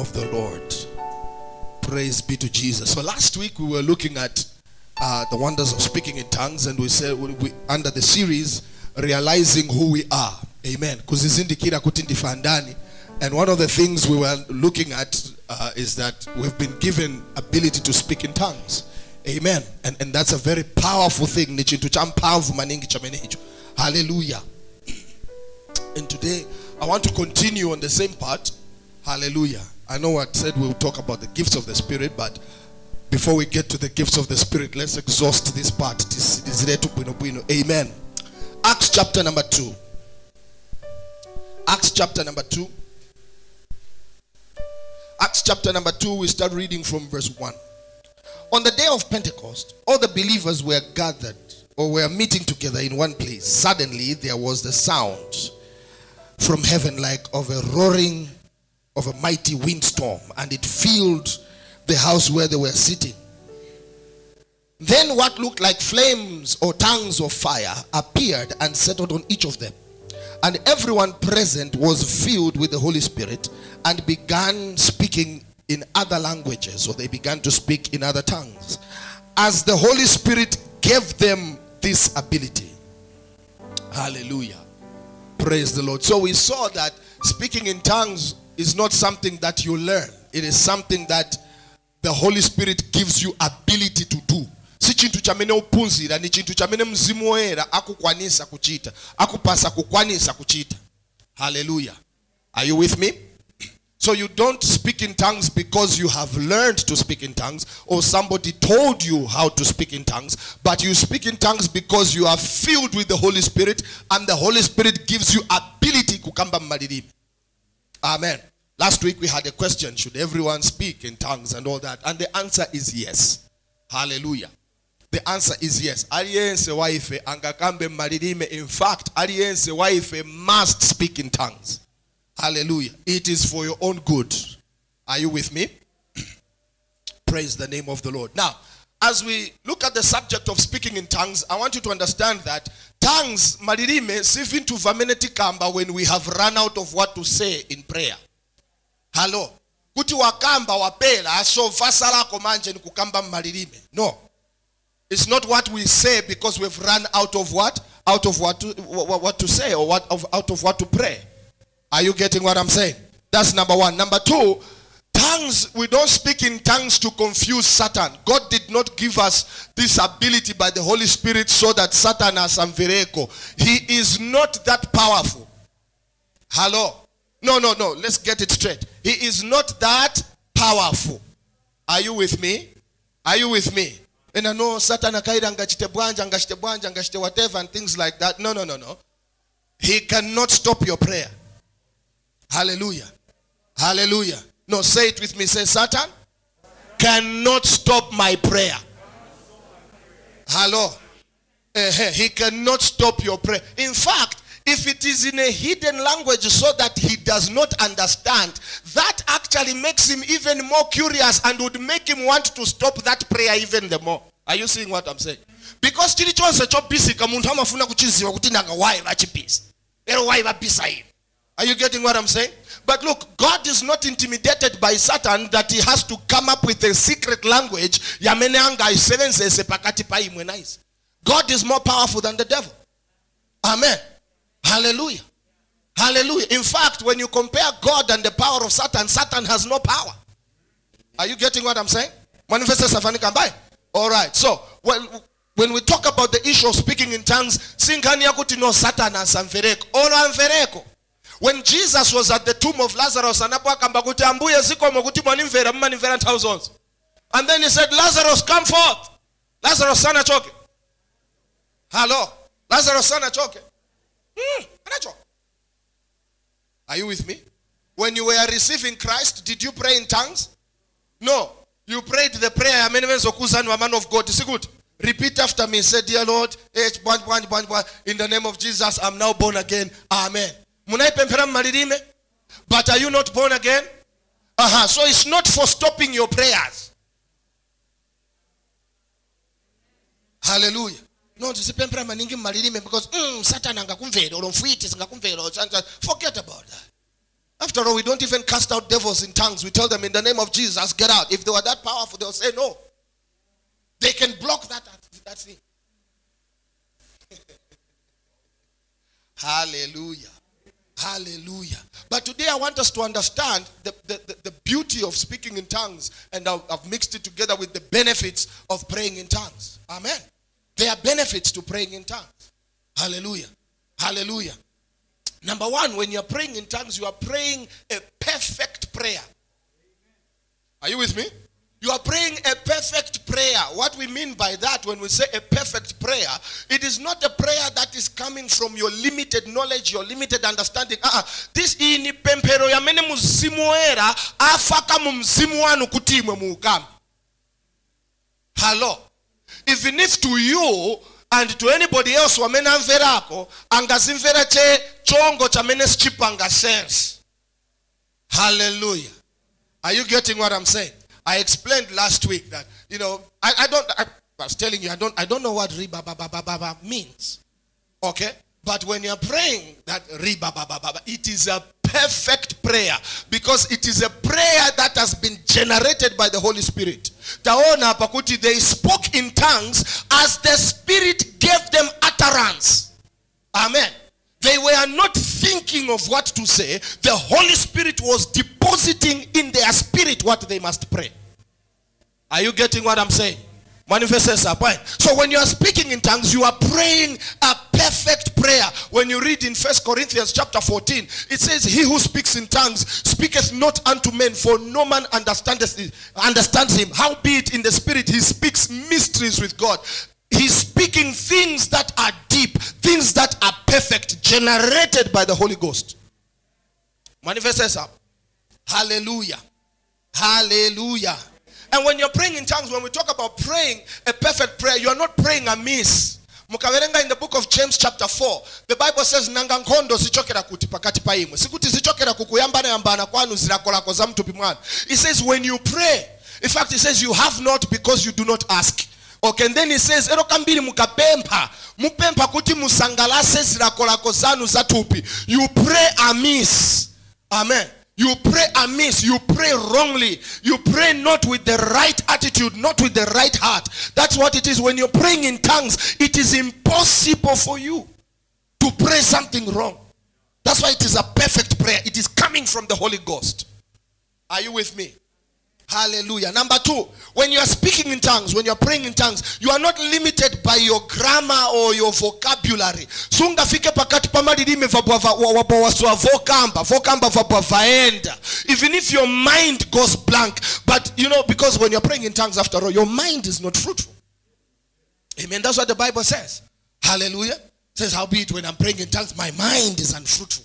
Of the Lord. Praise be to Jesus. So last week we were looking at uh, the wonders of speaking in tongues, and we said we, we, under the series realizing who we are. Amen. And one of the things we were looking at uh, is that we've been given ability to speak in tongues. Amen. And, and that's a very powerful thing. Hallelujah. And today I want to continue on the same part. Hallelujah. I know I said we'll talk about the gifts of the Spirit, but before we get to the gifts of the Spirit, let's exhaust this part. Amen. Acts chapter number 2. Acts chapter number 2. Acts chapter number 2, we start reading from verse 1. On the day of Pentecost, all the believers were gathered or were meeting together in one place. Suddenly, there was the sound from heaven like of a roaring of a mighty windstorm, and it filled the house where they were sitting. Then, what looked like flames or tongues of fire appeared and settled on each of them. And everyone present was filled with the Holy Spirit and began speaking in other languages, or they began to speak in other tongues, as the Holy Spirit gave them this ability. Hallelujah. Praise the Lord. So we saw that speaking in tongues is not something that you learn, it is something that the Holy Spirit gives you ability to do. si chinthu chamene uphunzira ni chinthu chamene mzimu woyera akukwanisa kuchita akupasa kukwanisa kuchita. Hallelujah. Are you with me? So you don't speak in tongues because you have learned to speak in tongues or somebody told you how to speak in tongues but you speak in tongues because you are filled with the holy spirit and the holy spirit gives you ability kukamba mmalilimi amen last week we had a question should everyone speak in tongues and all that and the answer is yes hallelujah the answer is yes. Aliyense waife angakambe malilime. In fact, aliyense waife must speak in tongues. Hallelujah. It is for your own good. Are you with me? Praise the name of the Lord. Now, as we look at the subject of speaking in tongues, I want you to understand that tongues, malilime, sifin to vameneti kamba when we have run out of what to say in prayer. Hello. Kuti wakamba wapela so vasa lako manje ni kukamba malilime. No. It's not what we say because we've run out of what? Out of what to, what, to say or what of, out of what to pray. Are you getting what I'm saying? That's number one. Number two, tongues, we don't speak in tongues to confuse Satan. God did not give us this ability by the Holy Spirit so that Satan has some. He is not that powerful. Hello? No, no, no. Let's get it straight. He is not that powerful. Are you with me? Are you with me? And I know Satan akaida angachite bwanja, angachite whatever and things like that. No, no, no, no. He cannot stop your prayer. Hallelujah. Hallelujah. No, say it with me. Say, Satan cannot stop my prayer. Hello. Uh-huh. He cannot stop your prayer. In fact, if it is in a hidden language so that he does not understand, that actually makes him even more curious and would make him want to stop that prayer even the more. Are you seeing what I'm saying? Because chili chonse chopisika munthu amafuna kuchiziwa kuti nanga why vachipisa. Ero why vapisa hivi. Are you getting what I'm saying? But look, God is not intimidated by Satan that he has to come up with a secret language yamene angaisebenzese pakati pa imwe naisi. God is more powerful than the devil. Amen. Hallelujah. Hallelujah. In fact, when you compare God and the power of Satan, Satan has no power. Are you getting what I'm saying? Manifest Safani Kambai. All right. So, when, when we talk about the issue of speaking in tongues, singani yakuti no Satan asamfereko. Olo amfereko. When Jesus was at the tomb of Lazarus, anapo akamba kuti ambuye zikomo kuti mwanimvera mmanimvera nthawi. And then he said, Lazarus, come forth. Lazarus sana choke. Hello. Lazarus sana choke. Hmm. Are you with me? When you were receiving Christ, did you pray in tongues? No. You prayed the prayer a man of God. Is it good? Repeat after me. Say, Dear Lord, in the name of Jesus, I'm now born again. Amen. But are you not born again? Uh-huh. So it's not for stopping your prayers. Hallelujah. No tizipemphera maningi mmalilime because mm, satan angakumvera olo mfwiti chancha forget about that After all, we don't even cast out devils in tongues. We tell them in the name of Jesus, get out. If they were that powerful, they'll say no. They can block that, that thing. Hallelujah. Hallelujah. But today I want us to understand the, the, the, the beauty of speaking in tongues, and I've, I've mixed it together with the benefits of praying in tongues. Amen. There are benefits to praying in tongues. Hallelujah. Hallelujah. Number one, when you're praying in tongues, you are praying a perfect prayer. Are you with me? You are praying a perfect prayer. What we mean by that when we say a perfect prayer, it is not a prayer that is coming from your limited knowledge, your limited understanding. Uh-uh. This ini pempero ya mene mzimu era afaka mu mzimu wanu kutimwe mu Hello. Even if to you and to anybody else wamene amverako angazimvera che chongo chamene sichipanga sense. Hallelujah. Are you getting what I'm saying? I explained last week that, you know, I, I don't, I, I, was telling you, I don't, I don't know what riba ba ba ba ba means. Okay? But when you're praying that riba ba ba ba, it is a perfect prayer because it is a prayer that has been generated by the Holy Spirit. Taona pakuti, they spoke in tongues as the Spirit gave them utterance. Amen. They were not thinking of what to say. The Holy Spirit was depositing in their spirit what they must pray. Are you getting what I'm saying? Manifests a point. So when you are speaking in tongues, you are praying a perfect prayer. When you read in First Corinthians chapter 14, it says, He who speaks in tongues speaketh not unto men, for no man understands him. Howbeit in the spirit he speaks mysteries with God. He's speaking things that are deep, things that are perfect, generated by the Holy Ghost. Manifests up. Hallelujah. Hallelujah. And when you're praying in tongues, when we talk about praying a perfect prayer, you're not praying amiss. Mukaverenga in the book of james chapter 4 the bible says nanga nkhondo zichokera kuti pakati pa imwe. Sikuti zichokera kukuyambanayambana kwanu zilakolako za mtupi mwanu. It says when you pray in fact it says you have not because you do not ask. Okay and then it says ero kambiri mukapempha mupempha kuti musangalase zilakolako zanu zathupi you pray amiss. Amen you pray amiss. You pray wrongly. You pray not with the right attitude, not with the right heart. That's what it is. When you're praying in tongues, it is impossible for you to pray something wrong. That's why it is a perfect prayer. It is coming from the Holy Ghost. Are you with me? Hallelujah. Number two, when you are speaking in tongues, when you are praying in tongues, you are not limited by your grammar or your vocabulary. Sunga fike pakati pamalilime vabwaswa vocamba, vocamba vaenda. Even if your mind goes blank, but you know, because when you're praying in tongues, after all, your mind is not fruitful. Amen. That's what the Bible says. Hallelujah. It says, howbeit when I'm praying in tongues, my mind is unfruitful.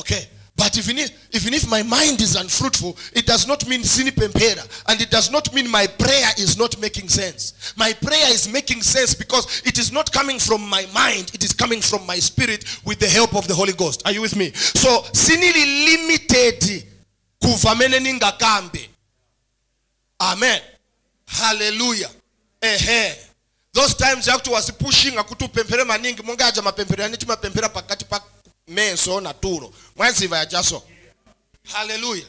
Okay. But even if, even if my mind is unfruitful, it does not mean sinipempera. And it does not mean my prayer is not making sense. My prayer is making sense because it is not coming from my mind. It is coming from my spirit with the help of the Holy Ghost. Are you with me? So, sinili limited kuvamene ningakambe. Amen. Hallelujah. Ehe. Those times yakuti wasipushing akutupempere maningi mungaja mapempero yaniti mapempera pakati pa meso na turo. Mwaziva yajaso haleluya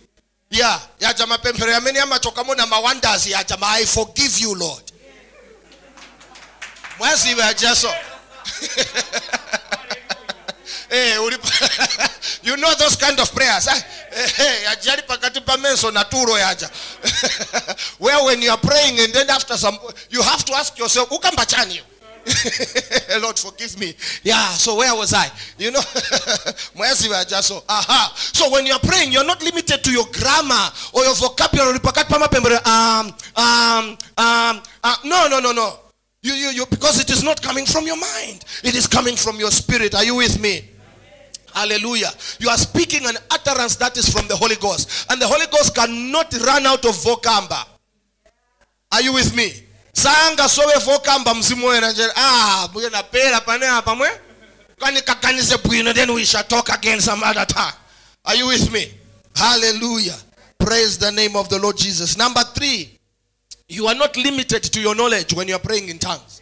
ya yaja mapempero yamene amachokamo na mawandazi yaja ma i forgive you lord. Mwaziva yajaso Hey, eh, you know those kind of prayers eh? eh, eh hey, yajali pakati pa meso na turo yaja where when you are praying and then after some you have to ask yourself ukamba chani Lord, forgive me. Yeah, so where was I? You know, so, aha. So when you're praying, you're not limited to your grammar or your vocabulary. Or um, um, um, uh, no, no, no, no. You, you, you, because it is not coming from your mind. It is coming from your spirit. Are you with me? Hallelujah. You are speaking an utterance that is from the Holy Ghost. And the Holy Ghost cannot run out of vocamba. Are you with me? Sanga sowevokamba mzimu wena nje. Ah buye napera pane apa mwe. Kanikakanize bwino then we shall talk again some other time. Are you with me? Hallelujah. Praise the name of the lord jesus. Number three you are not limited to your knowledge when you are praying in tongues.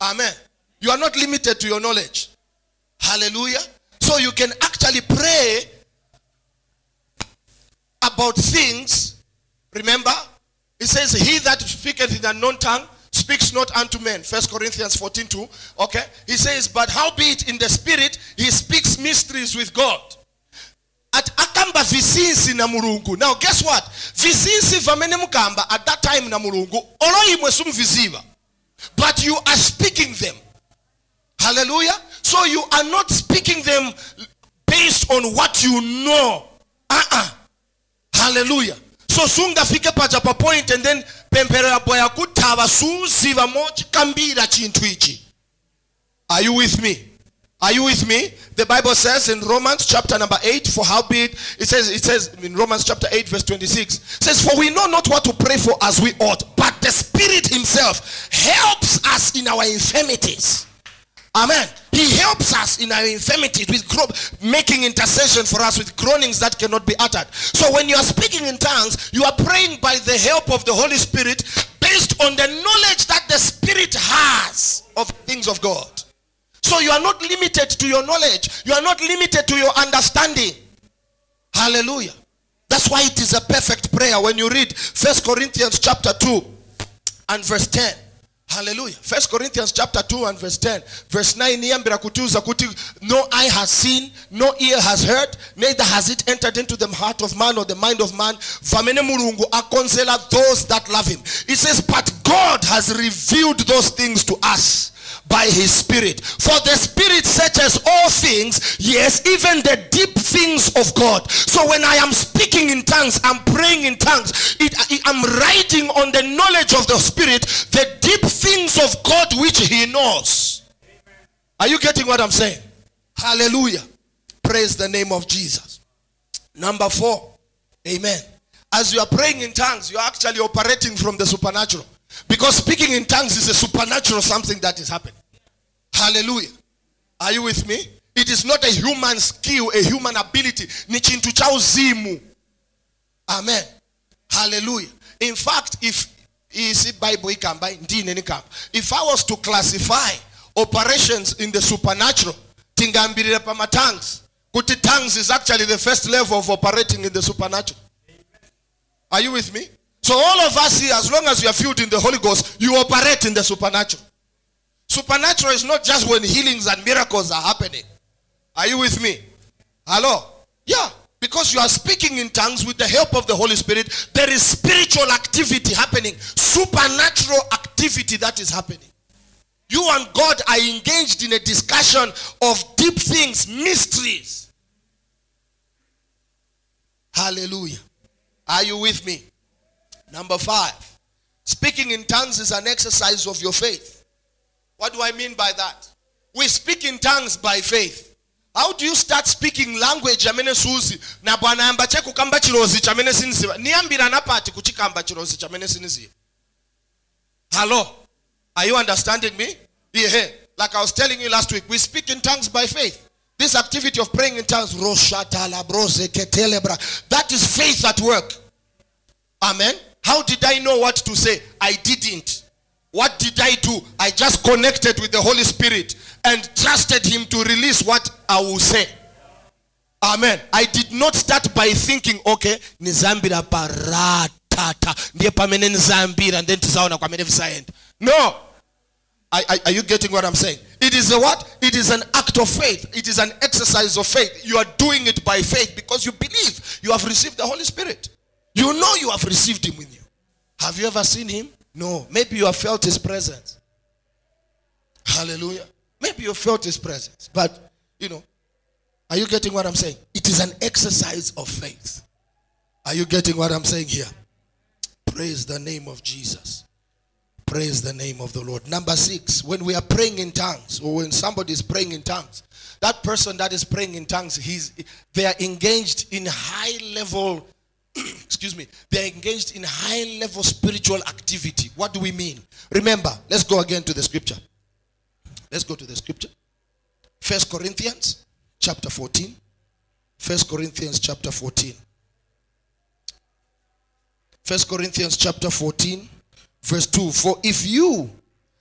Amen. You are not limited to your knowledge. Hallelujah. So you can actually pray about things. Remember, it says, He that speaketh in a known tongue speaks not unto men. First Corinthians 14 2. Okay. He says, But howbeit in the spirit he speaks mysteries with God. At akamba visinsi na mulungu. Now guess what? Visinsi vamene mukamba at that time na mulungu. Olo imwe sumviziva. But you are speaking them. Hallelujah. So you are not speaking them based on what you know. Uh-uh. Hallelujah. So sungafike paja pa point and then pemperera boya kutava suziva mochikambira chinthu ichi. Are you with me? Are you with me? The Bible says in Romans chapter number 8, for how big it says, it says in Romans chapter 8, verse 26, says, For we know not what to pray for as we ought, but the Spirit Himself helps us in our infirmities. Amen. He helps us in our infirmities with gro- making intercession for us with groanings that cannot be uttered. So when you are speaking in tongues, you are praying by the help of the Holy Spirit based on the knowledge that the Spirit has of things of God. So you are not limited to your knowledge. You are not limited to your understanding. Hallelujah. That's why it is a perfect prayer when you read First Corinthians chapter 2 and verse 10. Hallelujah. First Corinthians chapter 2 and verse 10. Verse 9 niyambira kutuza kuti no eye has seen, no ear has heard, neither has it entered into the heart of man or the mind of man. Vamene mulungu akonsela those that love him. It says, but God has revealed those things to us by his spirit. For the spirit searches all things, yes, even the deep things of God. So when I am speaking in tongues, I'm praying in tongues, it, I'm riding on the knowledge of the spirit, the deep things of God which he knows. Are you getting what I'm saying? Hallelujah. Praise the name of Jesus. Number four, amen. As you are praying in tongues, you are actually operating from the supernatural. Because speaking in tongues is a supernatural something that is happening. Hallelujah. Are you with me? It is not a human skill, a human ability. Ni chintu. Amen. Hallelujah. In fact, if is Bible ikamba ndine nikamba. If I was to classify operations in the supernatural, tingambirira pama tongues. Kuti tongues is actually the first level of operating in the supernatural. Are you with me? So all of us here, as long as you are filled in the Holy Ghost, you operate in the supernatural. Supernatural is not just when healings and miracles are happening. Are you with me? Hello? Yeah. Because you are speaking in tongues with the help of the Holy Spirit, there is spiritual activity happening, supernatural activity that is happening. You and God are engaged in a discussion of deep things, mysteries. Hallelujah. Are you with me? Number five, speaking in tongues is an exercise of your faith. What do I mean by that? We speak in tongues by faith. How do you start speaking language amene suzi na bwana yamba chekukamba chilozi chamene siniziva niyambira napati kuchikamba chilozi chamene siniziva hello are you understanding me yeah like i was telling you last week we speak in tongues by faith this activity of praying in tongues that is faith at work Amen. How did I know what to say? I didn't. What did I do? I just connected with the Holy Spirit and trusted Him to release what I will say. Amen. I did not start by thinking, okay, nizambira paratata. Ndiye pamene nizambira and then tizaona kwamene visaenda. No. Are, are- are you getting what I'm saying? It is a what? It is an act of faith. It is an exercise of faith. You are doing it by faith because you believe you have received the Holy Spirit. You know you have received Him with you. Have you ever seen Him? No. Maybe you have felt His presence. Hallelujah. Maybe you felt His presence. But, you know, are you getting what I'm saying? It is an exercise of faith. Are you getting what I'm saying here? Praise the name of Jesus. Praise the name of the Lord. Number six, when we are praying in tongues, or when somebody is praying in tongues, that person that is praying in tongues, he's they are engaged in high level, excuse me, they are engaged in high level spiritual activity. What do we mean? Remember, let's go again to the scripture. Let's go to the scripture. First Corinthians chapter 14. First Corinthians chapter 14. First Corinthians chapter 14, verse 2. For if you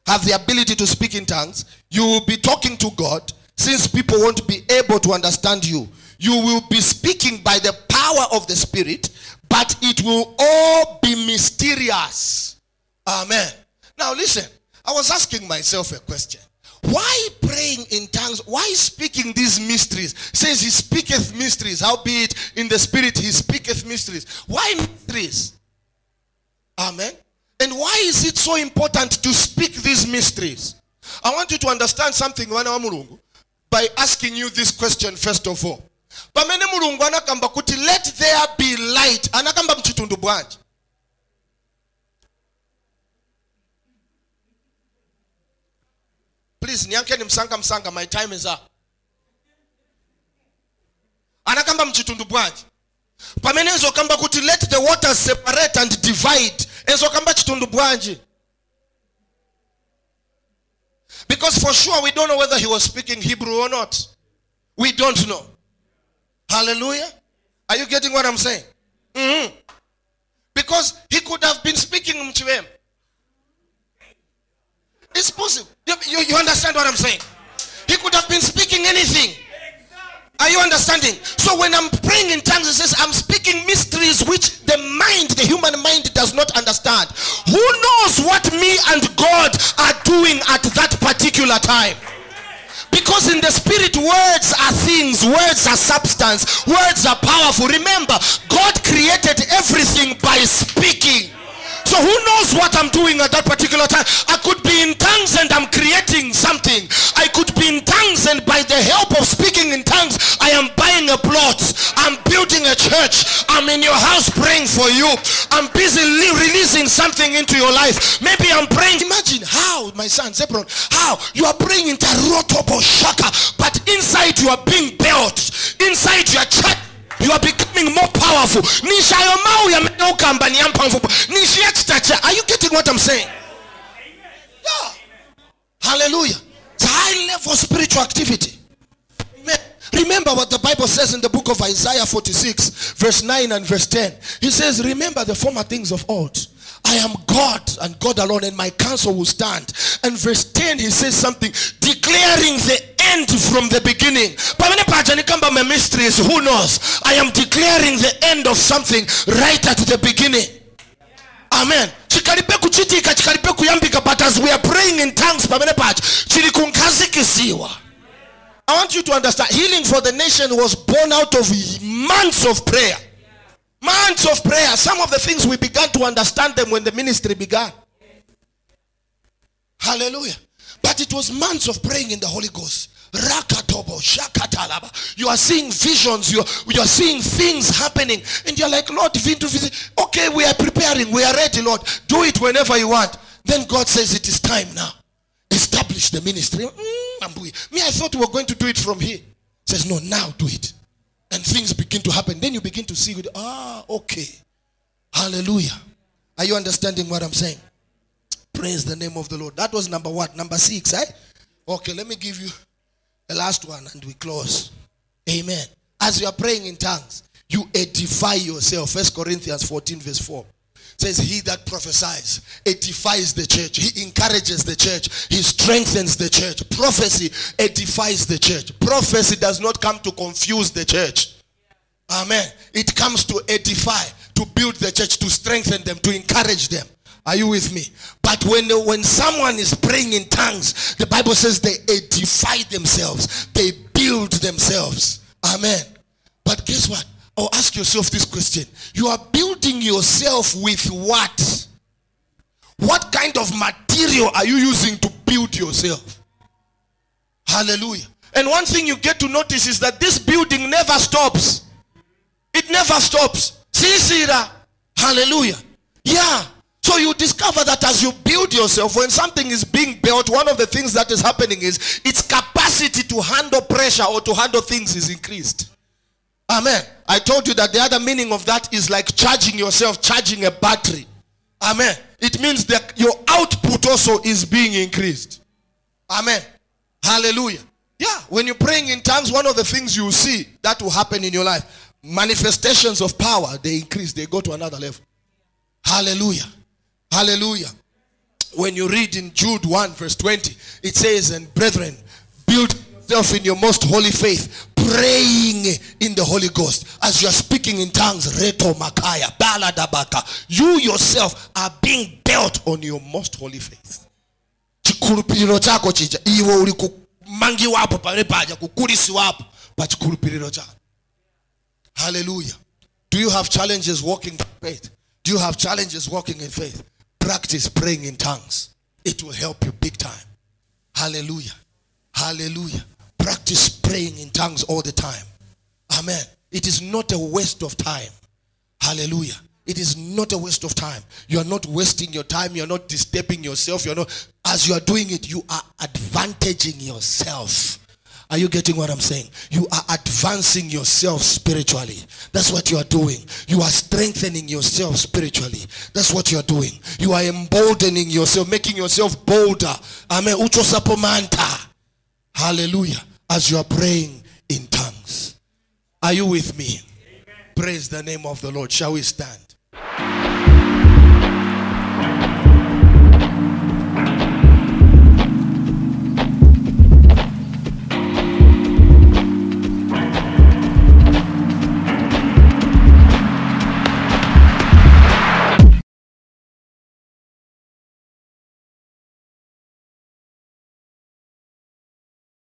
have the ability to speak in tongues, you will be talking to God since people won't be able to understand you. You will be speaking by the power of the Spirit, but it will all be mysterious. Amen. Now listen, I was asking myself a question. Why praying in tongues? Why speaking these mysteries? Says he speaketh mysteries. Howbeit in the spirit he speaketh mysteries. Why mysteries? Amen. And why is it so important to speak these mysteries? I want you to understand something by asking you this question first of all. Pamene mulungu anakamba kuti let there be light anakamba mchitundu bwanji? Please niyankheni msanga my time is up. Anakamba mchitundu bwanji? Pamene ezokamba kuti let the waters separate and divide ezokamba chitundu bwanji? Because for sure we don't know whether he was speaking hebrew or not. We don't know hallelujah are you getting what i'm saying mm-hmm. because he could have been speaking to him. it's possible you, you, you understand what i'm saying he could have been speaking anything are you understanding? So when I'm praying in tongues, it says I'm speaking mysteries which the mind, the human mind does not understand. Who knows what me and God are doing at that particular time? Because in the spirit, words are things, words are substance, words are powerful. Remember, God created everything by speaking. So who knows what I'm doing at that particular time? I could be in tongues and I'm creating something. I could be in tongues church. I'm in your house praying for you. I'm busy releasing something into your life. Maybe I'm praying. Imagine how, my son, Zebron, how you are praying in Tarotobo Shaka, but inside you are being built. Inside your chat you are becoming more powerful are you getting what i'm saying yeah hallelujah it's high level spiritual activity Remember what the Bible says in the book of Isaiah 46, verse 9 and verse 10. He says, Remember the former things of old. I am God and God alone, and my counsel will stand. And verse 10, he says something declaring the end from the beginning. my mysteries, who knows? I am declaring the end of something right at the beginning. Amen. chikalibe kuchitika chikalibe kuyambika but as we are praying in tongues pamene pacha chili I want you to understand healing for the nation was born out of months of prayer. Months of prayer. Some of the things we began to understand them when the ministry began. Hallelujah. But it was months of praying in the Holy Ghost. You are seeing visions, you are, you are seeing things happening, and you're like, Lord, okay, we are preparing, we are ready, Lord. Do it whenever you want. Then God says, It is time now. Establish the ministry. Mm, me, I thought we were going to do it from here. Says, No, now do it. And things begin to happen. Then you begin to see, ah, okay. Hallelujah. Are you understanding what I'm saying? Praise the name of the Lord. That was number one. Number six, eh? Okay, let me give you the last one and we close. Amen. As you are praying in tongues, you edify yourself. First Corinthians 14, verse 4 says he that prophesies edifies the church he encourages the church he strengthens the church prophecy edifies the church prophecy does not come to confuse the church amen it comes to edify to build the church to strengthen them to encourage them are you with me? But when when someone is praying in tongues, the Bible says they edify themselves, they build themselves. Amen. But guess what? Oh, ask yourself this question. You are building yourself with what? What kind of material are you using to build yourself? Hallelujah. And one thing you get to notice is that this building never stops. It never stops. See, that? Hallelujah. Yeah. So you discover that as you build yourself, when something is being built, one of the things that is happening is its capacity to handle pressure or to handle things is increased. Amen. I told you that the other meaning of that is like charging yourself, charging a battery. Amen. It means that your output also is being increased. Amen. Hallelujah. Yeah, when you're praying in tongues, one of the things you see that will happen in your life, manifestations of power, they increase, they go to another level. Hallelujah. Hallelujah. When you read in Jude 1, verse 20, it says, And brethren, build yourself in your most holy faith, praying in the Holy Ghost, as you are speaking in tongues, Reto Makaya, Baladabaka, you yourself are being built on your most holy faith. chikhulupiriro chako chija. Uli paja chako. Hallelujah. Do you have challenges walking in faith? Do you have challenges walking in faith? Practice praying in tongues. It will help you big time. Hallelujah. Hallelujah practice praying in tongues all the time amen it is not a waste of time hallelujah it is not a waste of time. You are not wasting your time. You are not disturbing yourself. You are not, as you are doing it, you are advantaging yourself. Are you getting what I'm saying? You are advancing yourself spiritually. That's what you are doing. You are strengthening yourself spiritually. That's what you are doing. You are emboldening yourself, making yourself bolder. Amen. Hallelujah. As you are praying in tongues. Are you with me? Praise the name of the Lord. Shall we stand?